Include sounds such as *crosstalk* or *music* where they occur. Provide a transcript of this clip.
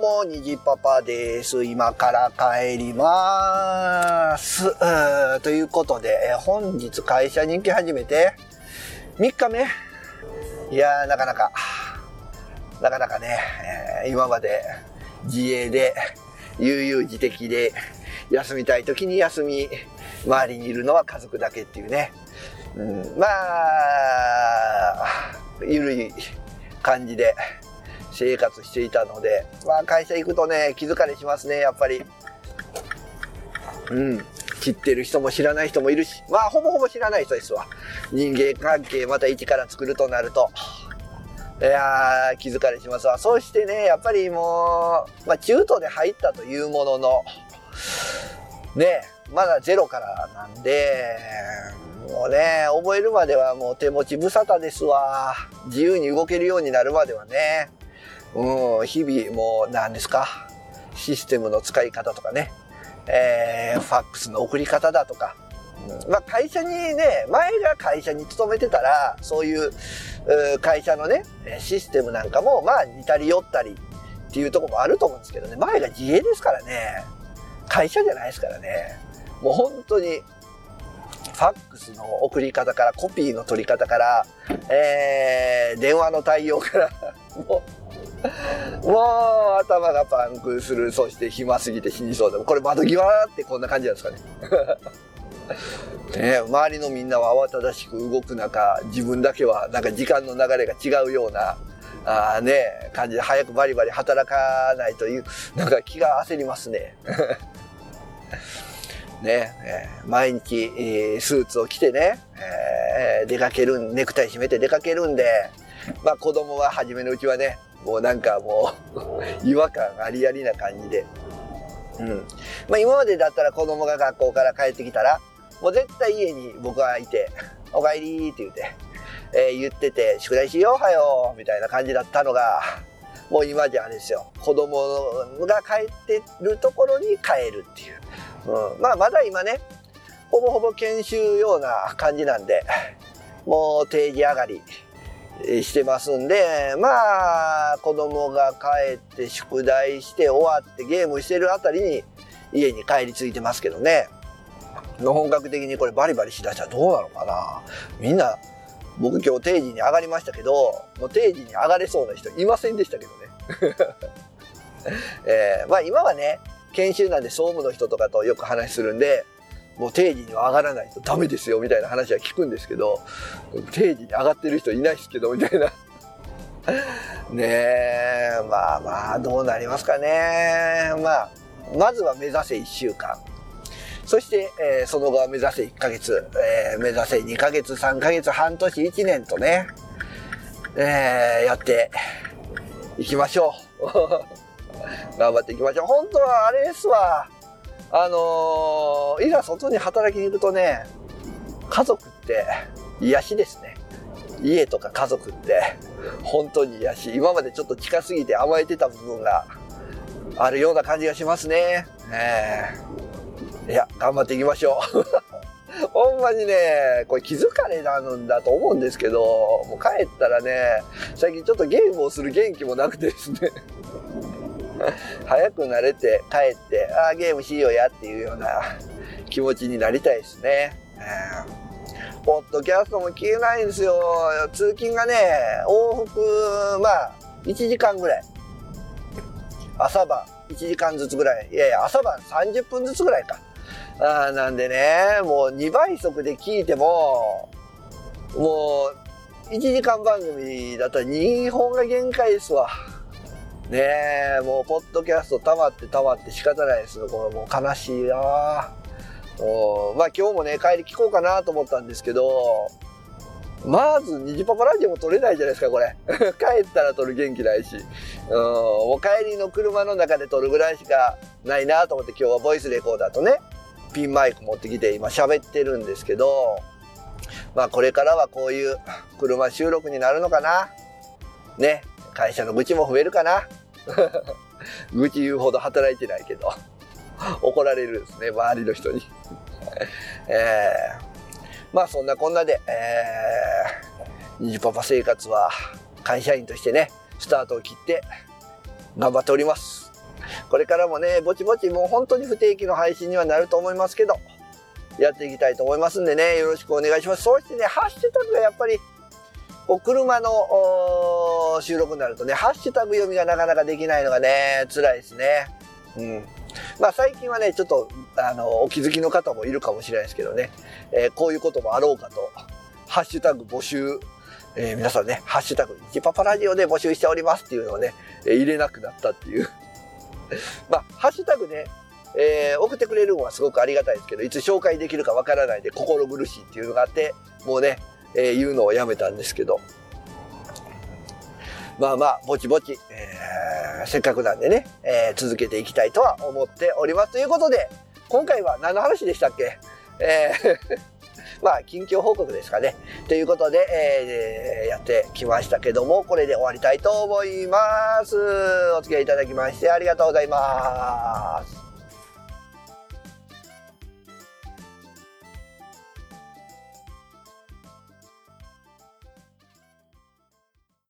も、にじパパです。今から帰ります。ということで、本日会社に行き始めて、3日目いやー、なかなか、なかなかね、今まで自営で、悠々自適で、休みたい時に休み、周りにいるのは家族だけっていうね。うん、まあ、ゆるい感じで生活していたので、まあ会社行くとね、気疲れしますね、やっぱり。うん。知ってる人も知らない人もいるし、まあほぼほぼ知らない人ですわ。人間関係また一から作るとなると。いやー、気疲れしますわ。そしてね、やっぱりもう、まあ中途で入ったというものの、ね、まだゼロからなんで、もうね、覚えるまではもう手持ち無沙汰ですわ。自由に動けるようになるまではね。うん、日々もう何ですか？システムの使い方とかね。えー、ファックスの送り方だとか。まあ会社にね、前が会社に勤めてたら、そういう会社のね、システムなんかもまあ似たり寄ったりっていうとこもあると思うんですけどね。前が自営ですからね。会社じゃないですからね。もう本当にファックスの送り方からコピーの取り方から、えー、電話の対応から *laughs* もう、もう頭がパンクする、そして暇すぎて死にそうでも、これ窓際ってこんな感じなんですかね。*laughs* ね周りのみんなは慌ただしく動く中、自分だけはなんか時間の流れが違うような、あね、感じで早くバリバリ働かないという、なんか気が焦りますね。*laughs* ね、えー、毎日、えー、スーツを着てね、えー、出かける、ネクタイ締めて出かけるんで、まあ子供は初めのうちはね、もうなんかもう *laughs* 違和感ありありな感じで。うん。まあ今までだったら子供が学校から帰ってきたら、もう絶対家に僕はいて、*laughs* お帰りって言って、えー、言ってて、宿題しようはよみたいな感じだったのが、もう今じゃあれですよ。子供が帰ってるところに帰るっていう。うん、まあまだ今ね、ほぼほぼ研修ような感じなんで、もう定時上がりしてますんで、まあ子供が帰って宿題して終わってゲームしてるあたりに家に帰り着いてますけどね。本格的にこれバリバリしだしたらどうなのかなみんな、僕今日定時に上がりましたけど、もう定時に上がれそうな人いませんでしたけどね。*laughs* えー、まあ今はね、研修なんで総務の人とかとよく話するんで、もう定時には上がらないとダメですよみたいな話は聞くんですけど、定時に上がってる人いないですけど、みたいな。*laughs* ねえ、まあまあ、どうなりますかね。まあ、まずは目指せ1週間。そして、えー、その後は目指せ1ヶ月、えー、目指せ2ヶ月、3ヶ月、半年、1年とね、えー、やっていきましょう。*laughs* 頑張っていきましょう。本当はあれですわ。あのー、いざ外に働きに行くとね、家族って癒しですね。家とか家族って本当に癒し。今までちょっと近すぎて甘えてた部分があるような感じがしますね。えー、いや、頑張っていきましょう。*laughs* ほんまにね、これ気づかれなんだと思うんですけど、もう帰ったらね、最近ちょっとゲームをする元気もなくてですね。*laughs* 早く慣れて帰って、ああ、ゲームしようやっていうような気持ちになりたいですね。ポッドキャストも消えないんですよ。通勤がね、往復、まあ、1時間ぐらい。朝晩1時間ずつぐらい。いやいや、朝晩30分ずつぐらいか。あなんでね、もう2倍速で聞いても、もう、1時間番組だったら2本が限界ですわ。ねえ、もう、ポッドキャスト溜まって溜まって仕方ないですよ。これもう悲しいなおまあ今日もね、帰り聞こうかなと思ったんですけど、まず、虹パパラジオも撮れないじゃないですか、これ。*laughs* 帰ったら撮る元気ないし。うん、もう帰りの車の中で撮るぐらいしかないなと思って今日はボイスレコーダーとね、ピンマイク持ってきて今喋ってるんですけど、まあこれからはこういう車収録になるのかな。ね。会社の愚痴も増えるかな。*laughs* 愚痴言うほど働いてないけど *laughs* 怒られるですね周りの人に *laughs* えー、まあそんなこんなで、えー、ニジパパ生活は会社員としてねスタートを切って頑張っておりますこれからもね、ぼちぼちもう本当に不定期の配信にはなると思いますけど、やっていきたいと思いますんでね、よろしくお願いします。そしてね、ハッシュタグがやっぱり、お車の収録になるとね、ハッシュタグ読みがなかなかできないのがね、辛いですね。うん。まあ最近はね、ちょっと、あの、お気づきの方もいるかもしれないですけどね、えー、こういうこともあろうかと、ハッシュタグ募集、えー、皆さんね、ハッシュタグ、一パパラジオで募集しておりますっていうのをね、えー、入れなくなったっていう。*laughs* まあ、ハッシュタグね、えー、送ってくれるのはすごくありがたいですけど、いつ紹介できるかわからないで心苦しいっていうのがあって、もうね、えー、言うのをやめたんですけど。まあまあ、ぼちぼち、えー、せっかくなんでね、えー、続けていきたいとは思っております。ということで、今回は何の話でしたっけ？えー *laughs* まあ、近況報告ですかね。ということで、えー、やってきましたけども、これで終わりたいと思います。お付き合いいただきましてありがとうございます。